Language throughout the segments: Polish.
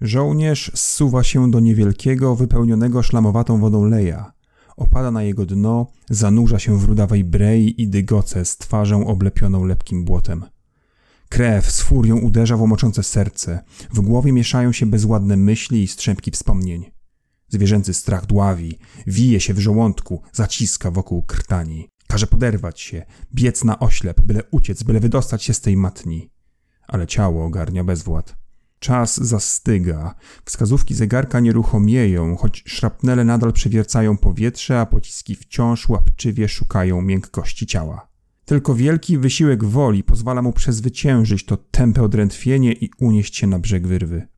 Żołnierz zsuwa się do niewielkiego, wypełnionego szlamowatą wodą leja. Opada na jego dno, zanurza się w rudawej brei i dygoce z twarzą oblepioną lepkim błotem. Krew z furią uderza w łomoczące serce. W głowie mieszają się bezładne myśli i strzępki wspomnień. Zwierzęcy strach dławi, wije się w żołądku, zaciska wokół krtani. Każe poderwać się, biec na oślep, byle uciec, byle wydostać się z tej matni. Ale ciało ogarnia bezwład. Czas zastyga, wskazówki zegarka nieruchomieją, choć szrapnele nadal przewiercają powietrze, a pociski wciąż łapczywie szukają miękkości ciała. Tylko wielki wysiłek woli pozwala mu przezwyciężyć to tępe odrętwienie i unieść się na brzeg wyrwy.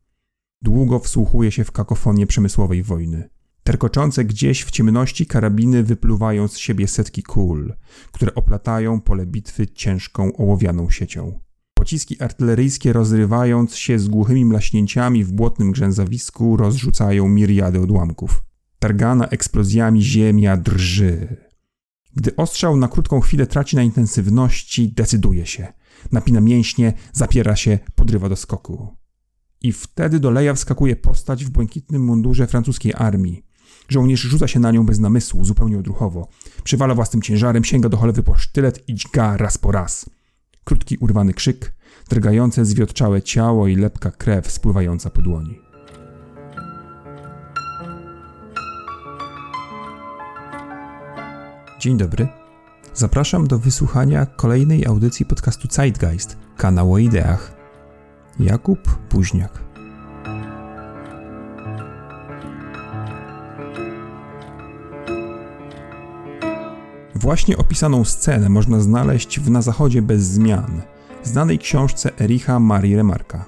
Długo wsłuchuje się w kakofonię przemysłowej wojny. Terkoczące gdzieś w ciemności karabiny wypluwają z siebie setki kul, które oplatają pole bitwy ciężką ołowianą siecią. Pociski artyleryjskie rozrywając się z głuchymi mlaśnięciami w błotnym grzęzawisku rozrzucają miriady odłamków. Targana eksplozjami ziemia drży. Gdy ostrzał na krótką chwilę traci na intensywności, decyduje się. Napina mięśnie, zapiera się, podrywa do skoku. I wtedy do leja wskakuje postać w błękitnym mundurze francuskiej armii. Żołnierz rzuca się na nią bez namysłu, zupełnie odruchowo. Przywala własnym ciężarem, sięga do cholewy po sztylet i dźga raz po raz. Krótki, urwany krzyk, drgające, zwiotczałe ciało i lepka krew spływająca po dłoni. Dzień dobry. Zapraszam do wysłuchania kolejnej audycji podcastu Zeitgeist, kanał o ideach. Jakub Późniak. Właśnie opisaną scenę można znaleźć w Na Zachodzie bez zmian, znanej książce Ericha Marii Remarka.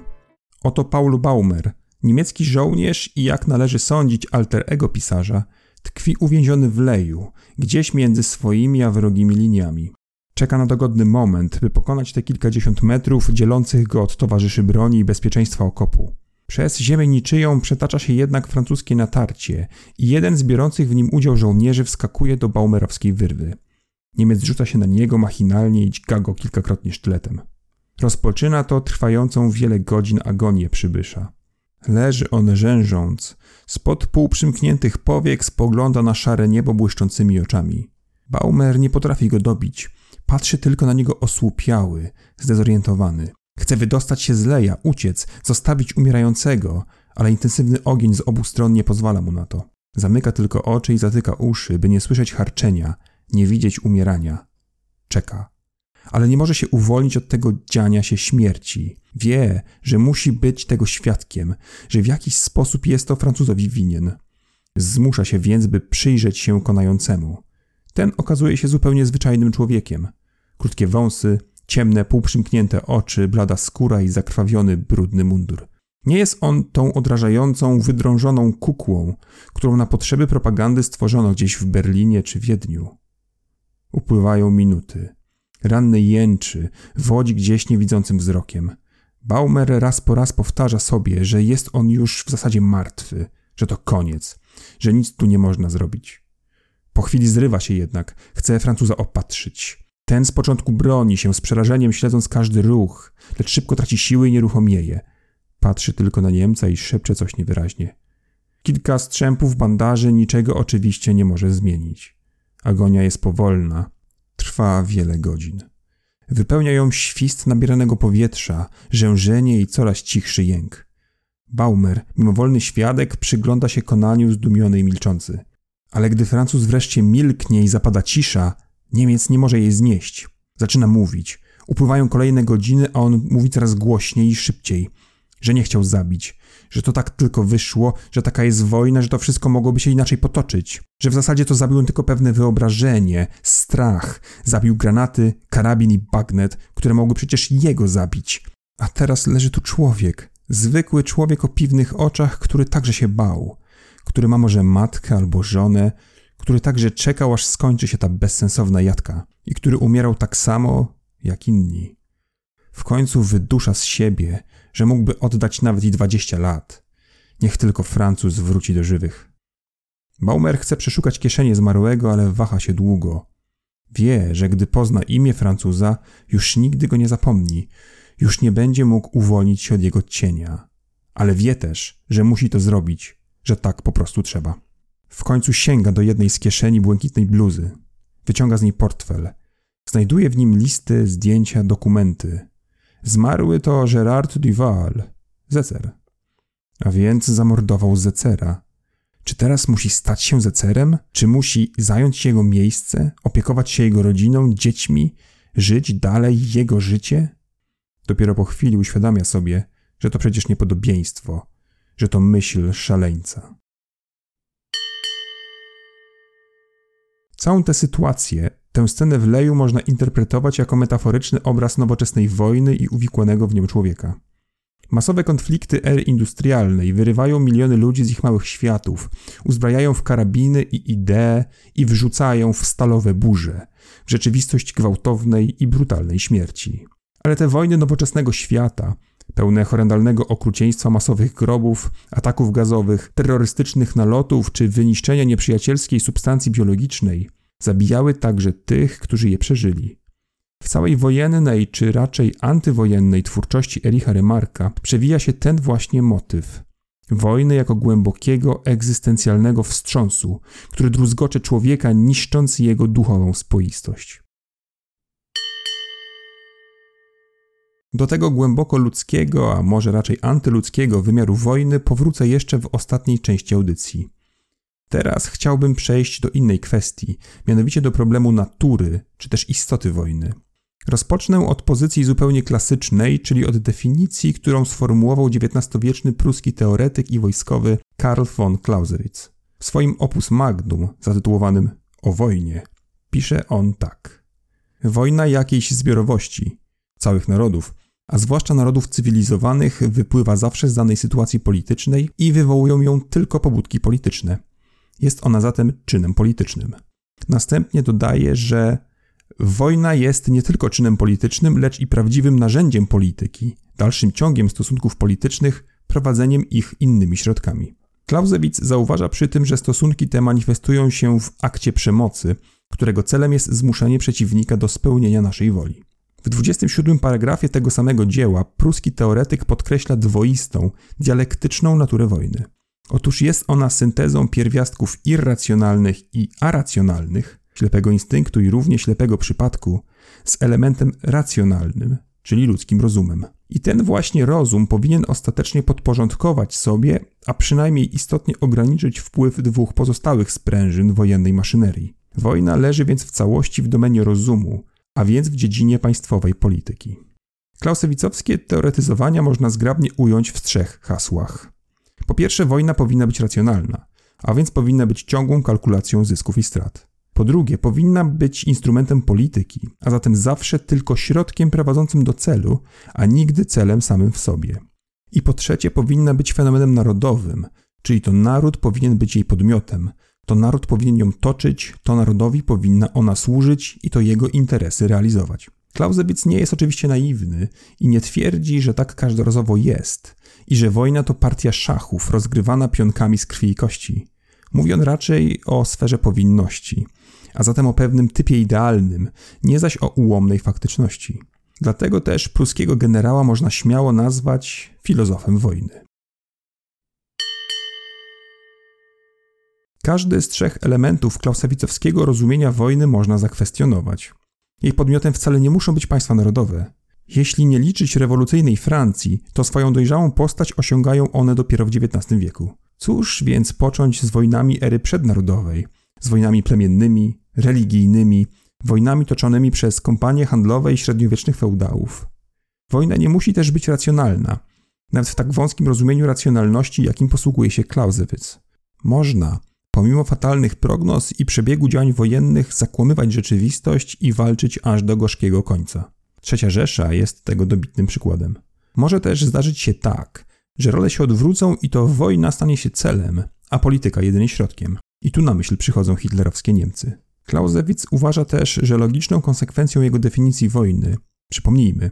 Oto Paul Baumer, niemiecki żołnierz i jak należy sądzić alter ego pisarza, tkwi uwięziony w leju, gdzieś między swoimi a wrogimi liniami. Czeka na dogodny moment, by pokonać te kilkadziesiąt metrów dzielących go od towarzyszy broni i bezpieczeństwa okopu. Przez ziemię niczyją przetacza się jednak francuskie natarcie i jeden z biorących w nim udział żołnierzy wskakuje do baumerowskiej wyrwy. Niemiec rzuca się na niego machinalnie i dźga go kilkakrotnie sztyletem. Rozpoczyna to trwającą wiele godzin agonię przybysza. Leży on rzężąc, spod półprzymkniętych powiek spogląda na szare niebo błyszczącymi oczami. Baumer nie potrafi go dobić, patrzy tylko na niego osłupiały, zdezorientowany. Chce wydostać się z leja, uciec, zostawić umierającego, ale intensywny ogień z obu stron nie pozwala mu na to. Zamyka tylko oczy i zatyka uszy, by nie słyszeć harczenia, nie widzieć umierania. Czeka. Ale nie może się uwolnić od tego dziania się śmierci. Wie, że musi być tego świadkiem, że w jakiś sposób jest to Francuzowi winien. Zmusza się więc, by przyjrzeć się konającemu. Ten okazuje się zupełnie zwyczajnym człowiekiem. Krótkie wąsy, ciemne, półprzymknięte oczy, blada skóra i zakrwawiony, brudny mundur. Nie jest on tą odrażającą, wydrążoną kukłą, którą na potrzeby propagandy stworzono gdzieś w Berlinie czy Wiedniu. Upływają minuty. Ranny jęczy, wodzi gdzieś niewidzącym wzrokiem. Baumer raz po raz powtarza sobie, że jest on już w zasadzie martwy, że to koniec, że nic tu nie można zrobić. Po chwili zrywa się jednak, chce Francuza opatrzyć. Ten z początku broni się z przerażeniem, śledząc każdy ruch, lecz szybko traci siły i nieruchomieje. Patrzy tylko na Niemca i szepcze coś niewyraźnie. Kilka strzępów bandaży niczego oczywiście nie może zmienić. Agonia jest powolna, trwa wiele godzin. Wypełnia ją świst nabieranego powietrza, rzężenie i coraz cichszy jęk. Baumer, mimowolny świadek, przygląda się konaniu zdumiony i milczący. Ale gdy Francuz wreszcie milknie i zapada cisza, Niemiec nie może jej znieść. Zaczyna mówić. Upływają kolejne godziny, a on mówi coraz głośniej i szybciej, że nie chciał zabić, że to tak tylko wyszło, że taka jest wojna, że to wszystko mogłoby się inaczej potoczyć, że w zasadzie to zabił tylko pewne wyobrażenie, strach, zabił granaty, karabin i bagnet, które mogły przecież jego zabić. A teraz leży tu człowiek, zwykły człowiek o piwnych oczach, który także się bał, który ma może matkę albo żonę, który także czekał, aż skończy się ta bezsensowna jadka i który umierał tak samo jak inni. W końcu wydusza z siebie, że mógłby oddać nawet i dwadzieścia lat. Niech tylko Francuz wróci do żywych. Baumer chce przeszukać kieszenie zmarłego, ale waha się długo. Wie, że gdy pozna imię Francuza, już nigdy go nie zapomni, już nie będzie mógł uwolnić się od jego cienia. ale wie też, że musi to zrobić, że tak po prostu trzeba. W końcu sięga do jednej z kieszeni błękitnej bluzy. Wyciąga z niej portfel. Znajduje w nim listy, zdjęcia, dokumenty. Zmarły to Gerard Duval, Zecer. A więc zamordował Zecera. Czy teraz musi stać się Zecerem? Czy musi zająć się jego miejsce, opiekować się jego rodziną, dziećmi, żyć dalej jego życie? Dopiero po chwili uświadamia sobie, że to przecież niepodobieństwo, że to myśl szaleńca. Całą tę sytuację, tę scenę w leju można interpretować jako metaforyczny obraz nowoczesnej wojny i uwikłanego w nią człowieka. Masowe konflikty ery industrialnej wyrywają miliony ludzi z ich małych światów, uzbrajają w karabiny i idee i wrzucają w stalowe burze, w rzeczywistość gwałtownej i brutalnej śmierci. Ale te wojny nowoczesnego świata, pełne horrendalnego okrucieństwa masowych grobów, ataków gazowych, terrorystycznych nalotów czy wyniszczenia nieprzyjacielskiej substancji biologicznej, zabijały także tych, którzy je przeżyli. W całej wojennej, czy raczej antywojennej twórczości Ericha Remarka przewija się ten właśnie motyw. Wojny jako głębokiego, egzystencjalnego wstrząsu, który druzgocze człowieka, niszcząc jego duchową spoistość. Do tego głęboko ludzkiego, a może raczej antyludzkiego wymiaru wojny powrócę jeszcze w ostatniej części audycji. Teraz chciałbym przejść do innej kwestii, mianowicie do problemu natury, czy też istoty wojny. Rozpocznę od pozycji zupełnie klasycznej, czyli od definicji, którą sformułował XIX-wieczny pruski teoretyk i wojskowy Karl von Clausewitz. W swoim opus magnum, zatytułowanym O wojnie, pisze on tak. Wojna jakiejś zbiorowości, całych narodów, a zwłaszcza narodów cywilizowanych, wypływa zawsze z danej sytuacji politycznej i wywołują ją tylko pobudki polityczne. Jest ona zatem czynem politycznym. Następnie dodaje, że wojna jest nie tylko czynem politycznym, lecz i prawdziwym narzędziem polityki, dalszym ciągiem stosunków politycznych, prowadzeniem ich innymi środkami. Clausewitz zauważa przy tym, że stosunki te manifestują się w akcie przemocy, którego celem jest zmuszenie przeciwnika do spełnienia naszej woli. W 27 paragrafie tego samego dzieła pruski teoretyk podkreśla dwoistą, dialektyczną naturę wojny. Otóż jest ona syntezą pierwiastków irracjonalnych i aracjonalnych, ślepego instynktu i równie ślepego przypadku, z elementem racjonalnym, czyli ludzkim rozumem. I ten właśnie rozum powinien ostatecznie podporządkować sobie, a przynajmniej istotnie ograniczyć wpływ dwóch pozostałych sprężyn wojennej maszynerii. Wojna leży więc w całości w domenie rozumu, a więc w dziedzinie państwowej polityki. Klausewicowskie teoretyzowania można zgrabnie ująć w trzech hasłach. Po pierwsze, wojna powinna być racjonalna, a więc powinna być ciągłą kalkulacją zysków i strat. Po drugie, powinna być instrumentem polityki, a zatem zawsze tylko środkiem prowadzącym do celu, a nigdy celem samym w sobie. I po trzecie, powinna być fenomenem narodowym, czyli to naród powinien być jej podmiotem, to naród powinien ją toczyć, to narodowi powinna ona służyć i to jego interesy realizować. Clausewitz nie jest oczywiście naiwny i nie twierdzi, że tak każdorazowo jest i że wojna to partia szachów rozgrywana pionkami z krwi i kości. Mówi on raczej o sferze powinności, a zatem o pewnym typie idealnym, nie zaś o ułomnej faktyczności. Dlatego też pruskiego generała można śmiało nazwać filozofem wojny. Każdy z trzech elementów klausewicowskiego rozumienia wojny można zakwestionować. Jej podmiotem wcale nie muszą być państwa narodowe. Jeśli nie liczyć rewolucyjnej Francji, to swoją dojrzałą postać osiągają one dopiero w XIX wieku. Cóż więc począć z wojnami ery przednarodowej, z wojnami plemiennymi, religijnymi, wojnami toczonymi przez kompanie handlowe i średniowiecznych feudałów. Wojna nie musi też być racjonalna, nawet w tak wąskim rozumieniu racjonalności, jakim posługuje się Clausewitz. Można, pomimo fatalnych prognoz i przebiegu działań wojennych, zakłamywać rzeczywistość i walczyć aż do gorzkiego końca. Trzecia Rzesza jest tego dobitnym przykładem. Może też zdarzyć się tak, że role się odwrócą i to wojna stanie się celem, a polityka jedynie środkiem. I tu na myśl przychodzą hitlerowskie Niemcy. Clausewitz uważa też, że logiczną konsekwencją jego definicji wojny, przypomnijmy,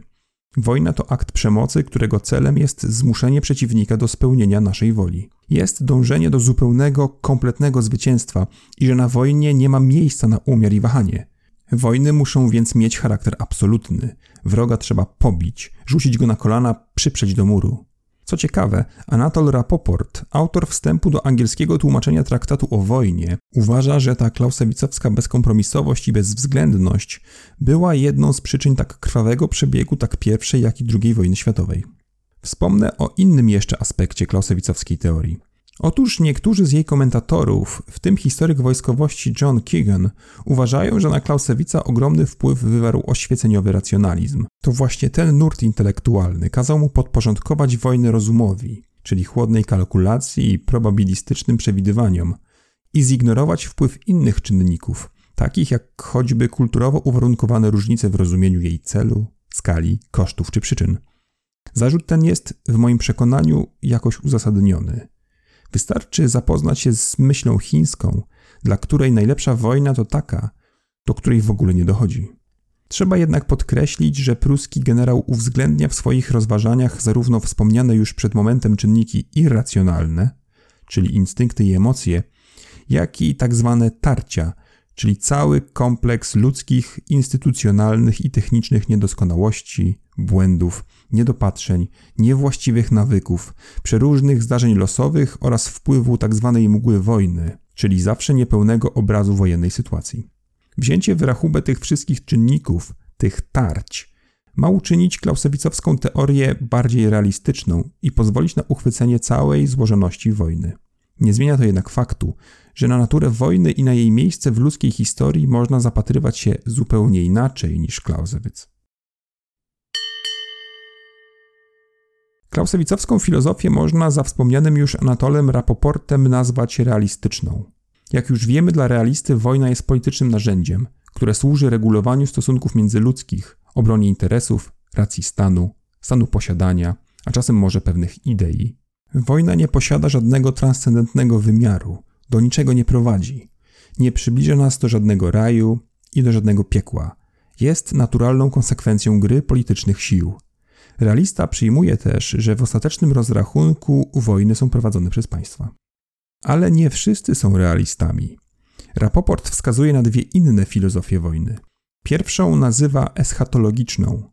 wojna to akt przemocy, którego celem jest zmuszenie przeciwnika do spełnienia naszej woli. Jest dążenie do zupełnego, kompletnego zwycięstwa i że na wojnie nie ma miejsca na umiar i wahanie. Wojny muszą więc mieć charakter absolutny. Wroga trzeba pobić, rzucić go na kolana, przyprzeć do muru. Co ciekawe, Anatol Rapoport, autor wstępu do angielskiego tłumaczenia traktatu o wojnie, uważa, że ta klausewicowska bezkompromisowość i bezwzględność była jedną z przyczyn tak krwawego przebiegu tak I, jak i II wojny światowej. Wspomnę o innym jeszcze aspekcie klausewicowskiej teorii. Otóż niektórzy z jej komentatorów, w tym historyk wojskowości John Keegan, uważają, że na Clausewitza ogromny wpływ wywarł oświeceniowy racjonalizm. To właśnie ten nurt intelektualny kazał mu podporządkować wojnę rozumowi, czyli chłodnej kalkulacji i probabilistycznym przewidywaniom, i zignorować wpływ innych czynników, takich jak choćby kulturowo uwarunkowane różnice w rozumieniu jej celu, skali, kosztów czy przyczyn. Zarzut ten jest, w moim przekonaniu, jakoś uzasadniony. Wystarczy zapoznać się z myślą chińską, dla której najlepsza wojna to taka, do której w ogóle nie dochodzi. Trzeba jednak podkreślić, że pruski generał uwzględnia w swoich rozważaniach zarówno wspomniane już przed momentem czynniki irracjonalne, czyli instynkty i emocje, jak i tak zwane tarcia, czyli cały kompleks ludzkich, instytucjonalnych i technicznych niedoskonałości, błędów, niedopatrzeń, niewłaściwych nawyków, przeróżnych zdarzeń losowych oraz wpływu tzw. Tak mgły wojny, czyli zawsze niepełnego obrazu wojennej sytuacji. Wzięcie w rachubę tych wszystkich czynników, tych tarć, ma uczynić klausewicowską teorię bardziej realistyczną i pozwolić na uchwycenie całej złożoności wojny. Nie zmienia to jednak faktu, że na naturę wojny i na jej miejsce w ludzkiej historii można zapatrywać się zupełnie inaczej niż Clausewitz. Klausewicowską filozofię można za wspomnianym już Anatolem Rapoportem nazwać realistyczną. Jak już wiemy, dla realisty wojna jest politycznym narzędziem, które służy regulowaniu stosunków międzyludzkich, obronie interesów, racji stanu, stanu posiadania, a czasem może pewnych idei. Wojna nie posiada żadnego transcendentnego wymiaru, do niczego nie prowadzi, nie przybliża nas do żadnego raju i do żadnego piekła. Jest naturalną konsekwencją gry politycznych sił. Realista przyjmuje też, że w ostatecznym rozrachunku wojny są prowadzone przez państwa. Ale nie wszyscy są realistami. Rapoport wskazuje na dwie inne filozofie wojny. Pierwszą nazywa eschatologiczną.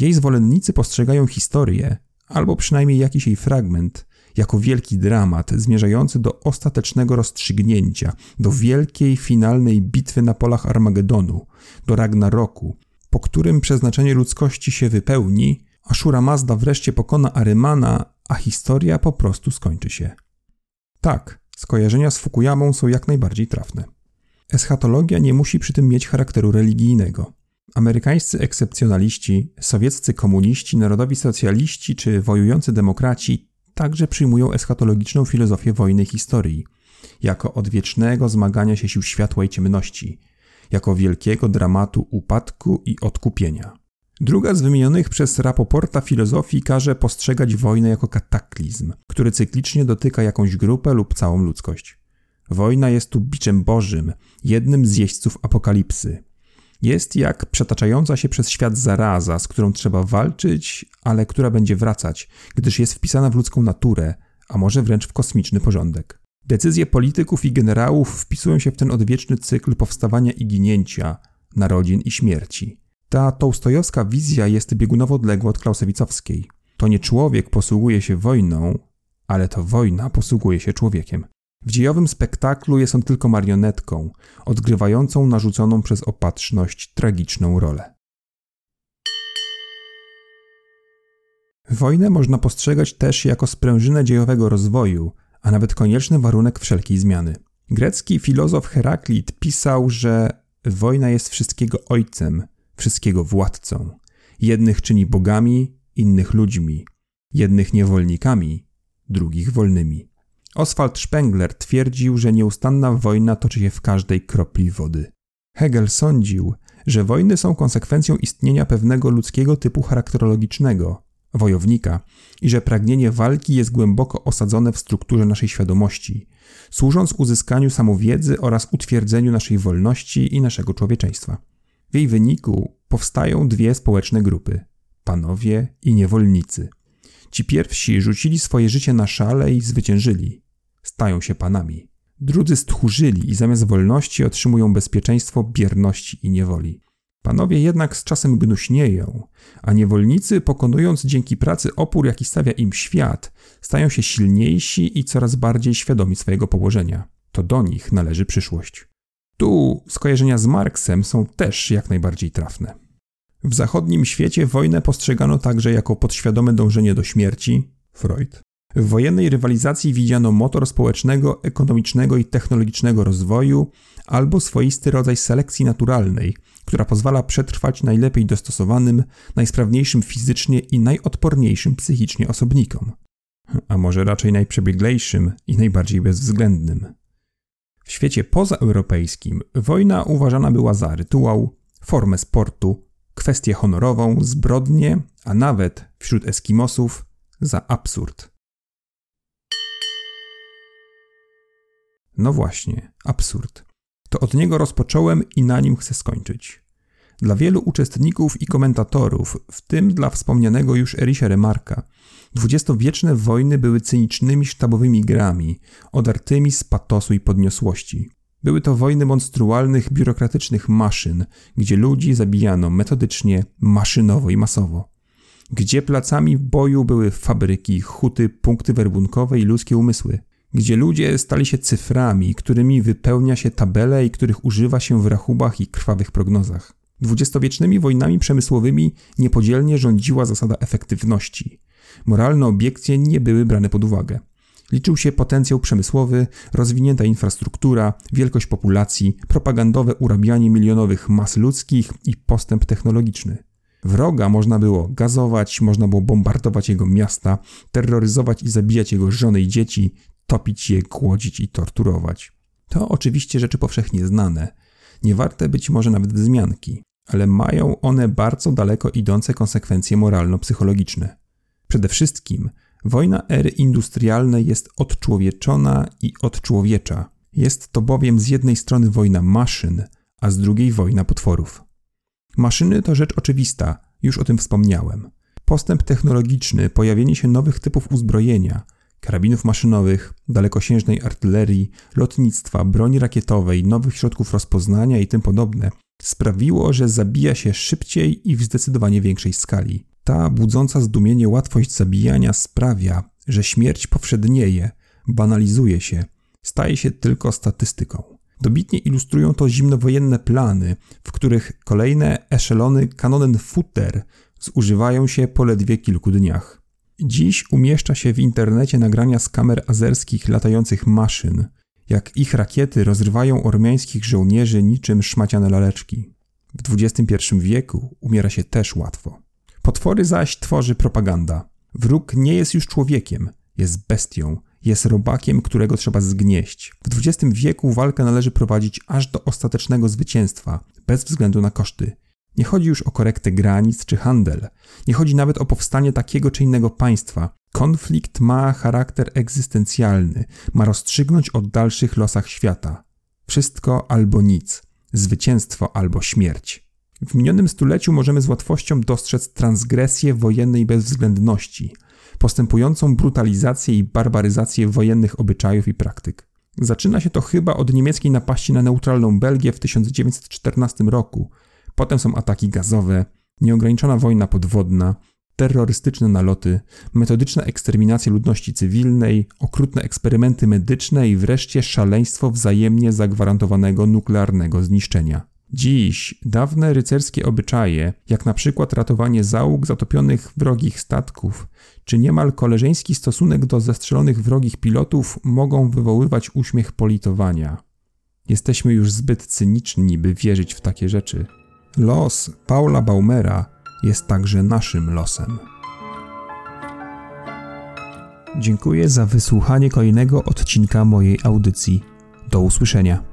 Jej zwolennicy postrzegają historię, albo przynajmniej jakiś jej fragment, jako wielki dramat zmierzający do ostatecznego rozstrzygnięcia, do wielkiej finalnej bitwy na polach Armagedonu, do Ragnaroku, po którym przeznaczenie ludzkości się wypełni, Ashura Mazda wreszcie pokona Arymana, a historia po prostu skończy się. Tak, skojarzenia z Fukuyamą są jak najbardziej trafne. Eschatologia nie musi przy tym mieć charakteru religijnego. Amerykańscy ekscepcjonaliści, sowieccy komuniści, narodowi socjaliści czy wojujący demokraci także przyjmują eschatologiczną filozofię wojny historii, jako odwiecznego zmagania się sił światła i ciemności, jako wielkiego dramatu upadku i odkupienia. Druga z wymienionych przez Rapoporta filozofii każe postrzegać wojnę jako kataklizm, który cyklicznie dotyka jakąś grupę lub całą ludzkość. Wojna jest tu biczem bożym, jednym z jeźdźców apokalipsy. Jest jak przetaczająca się przez świat zaraza, z którą trzeba walczyć, ale która będzie wracać, gdyż jest wpisana w ludzką naturę, a może wręcz w kosmiczny porządek. Decyzje polityków i generałów wpisują się w ten odwieczny cykl powstawania i ginięcia, narodzin i śmierci. Ta tołstojowska wizja jest biegunowo odległa od klausewicowskiej. To nie człowiek posługuje się wojną, ale to wojna posługuje się człowiekiem. W dziejowym spektaklu jest on tylko marionetką, odgrywającą narzuconą przez opatrzność tragiczną rolę. Wojnę można postrzegać też jako sprężynę dziejowego rozwoju, a nawet konieczny warunek wszelkiej zmiany. Grecki filozof Heraklit pisał, że wojna jest wszystkiego ojcem, wszystkiego władcą. Jednych czyni bogami, innych ludźmi, jednych niewolnikami, drugich wolnymi. Oswald Spengler twierdził, że nieustanna wojna toczy się w każdej kropli wody. Hegel sądził, że wojny są konsekwencją istnienia pewnego ludzkiego typu charakterologicznego, wojownika, i że pragnienie walki jest głęboko osadzone w strukturze naszej świadomości, służąc uzyskaniu samowiedzy oraz utwierdzeniu naszej wolności i naszego człowieczeństwa. W jej wyniku powstają dwie społeczne grupy panowie i niewolnicy. Ci pierwsi rzucili swoje życie na szale i zwyciężyli. Stają się panami. Drudzy stchórzyli i zamiast wolności otrzymują bezpieczeństwo bierności i niewoli. Panowie jednak z czasem gnuśnieją, a niewolnicy, pokonując dzięki pracy opór, jaki stawia im świat, stają się silniejsi i coraz bardziej świadomi swojego położenia. To do nich należy przyszłość. Tu skojarzenia z Marksem są też jak najbardziej trafne. W zachodnim świecie wojnę postrzegano także jako podświadome dążenie do śmierci Freud. W wojennej rywalizacji widziano motor społecznego, ekonomicznego i technologicznego rozwoju albo swoisty rodzaj selekcji naturalnej, która pozwala przetrwać najlepiej dostosowanym, najsprawniejszym fizycznie i najodporniejszym psychicznie osobnikom. A może raczej najprzebieglejszym i najbardziej bezwzględnym. W świecie pozaeuropejskim wojna uważana była za rytuał, formę sportu, kwestię honorową, zbrodnię, a nawet wśród Eskimosów za absurd. No właśnie, absurd. To od niego rozpocząłem i na nim chcę skończyć. Dla wielu uczestników i komentatorów, w tym dla wspomnianego już Erisha Remarka, dwudziestowieczne wojny były cynicznymi sztabowymi grami, odartymi z patosu i podniosłości. Były to wojny monstrualnych, biurokratycznych maszyn, gdzie ludzi zabijano metodycznie, maszynowo i masowo. Gdzie placami boju były fabryki, huty, punkty werbunkowe i ludzkie umysły – gdzie ludzie stali się cyframi, którymi wypełnia się tabele i których używa się w rachubach i krwawych prognozach. Dwudziestowiecznymi wojnami przemysłowymi niepodzielnie rządziła zasada efektywności. Moralne obiekcje nie były brane pod uwagę. Liczył się potencjał przemysłowy, rozwinięta infrastruktura, wielkość populacji, propagandowe urabianie milionowych mas ludzkich i postęp technologiczny. Wroga można było gazować, można było bombardować jego miasta, terroryzować i zabijać jego żony i dzieci, topić je, głodzić i torturować. To oczywiście rzeczy powszechnie znane, nie warte być może nawet wzmianki, ale mają one bardzo daleko idące konsekwencje moralno-psychologiczne. Przede wszystkim wojna ery industrialnej jest odczłowieczona i odczłowiecza. Jest to bowiem z jednej strony wojna maszyn, a z drugiej wojna potworów. Maszyny to rzecz oczywista, już o tym wspomniałem. Postęp technologiczny, pojawienie się nowych typów uzbrojenia, karabinów maszynowych, dalekosiężnej artylerii, lotnictwa, broni rakietowej, nowych środków rozpoznania i tym podobne, sprawiło, że zabija się szybciej i w zdecydowanie większej skali. Ta budząca zdumienie łatwość zabijania sprawia, że śmierć powszednieje, banalizuje się, staje się tylko statystyką. Dobitnie ilustrują to zimnowojenne plany, w których kolejne eszelony kanonen futer zużywają się po ledwie kilku dniach. Dziś umieszcza się w internecie nagrania z kamer azerskich latających maszyn, jak ich rakiety rozrywają ormiańskich żołnierzy niczym szmaciane laleczki. W XXI wieku umiera się też łatwo. Potwory zaś tworzy propaganda. Wróg nie jest już człowiekiem, jest bestią, jest robakiem, którego trzeba zgnieść. W XX wieku walkę należy prowadzić aż do ostatecznego zwycięstwa, bez względu na koszty. Nie chodzi już o korektę granic czy handel. Nie chodzi nawet o powstanie takiego czy innego państwa. Konflikt ma charakter egzystencjalny, ma rozstrzygnąć o dalszych losach świata. Wszystko albo nic, zwycięstwo albo śmierć. W minionym stuleciu możemy z łatwością dostrzec transgresję wojennej bezwzględności, postępującą brutalizację i barbaryzację wojennych obyczajów i praktyk. Zaczyna się to chyba od niemieckiej napaści na neutralną Belgię w 1914 roku, Potem są ataki gazowe, nieograniczona wojna podwodna, terrorystyczne naloty, metodyczna eksterminacja ludności cywilnej, okrutne eksperymenty medyczne i wreszcie szaleństwo wzajemnie zagwarantowanego nuklearnego zniszczenia. Dziś dawne rycerskie obyczaje, jak na przykład ratowanie załóg zatopionych wrogich statków, czy niemal koleżeński stosunek do zestrzelonych wrogich pilotów mogą wywoływać uśmiech politowania. Jesteśmy już zbyt cyniczni, by wierzyć w takie rzeczy. Los Paula Baumera jest także naszym losem. Dziękuję za wysłuchanie kolejnego odcinka mojej audycji. Do usłyszenia.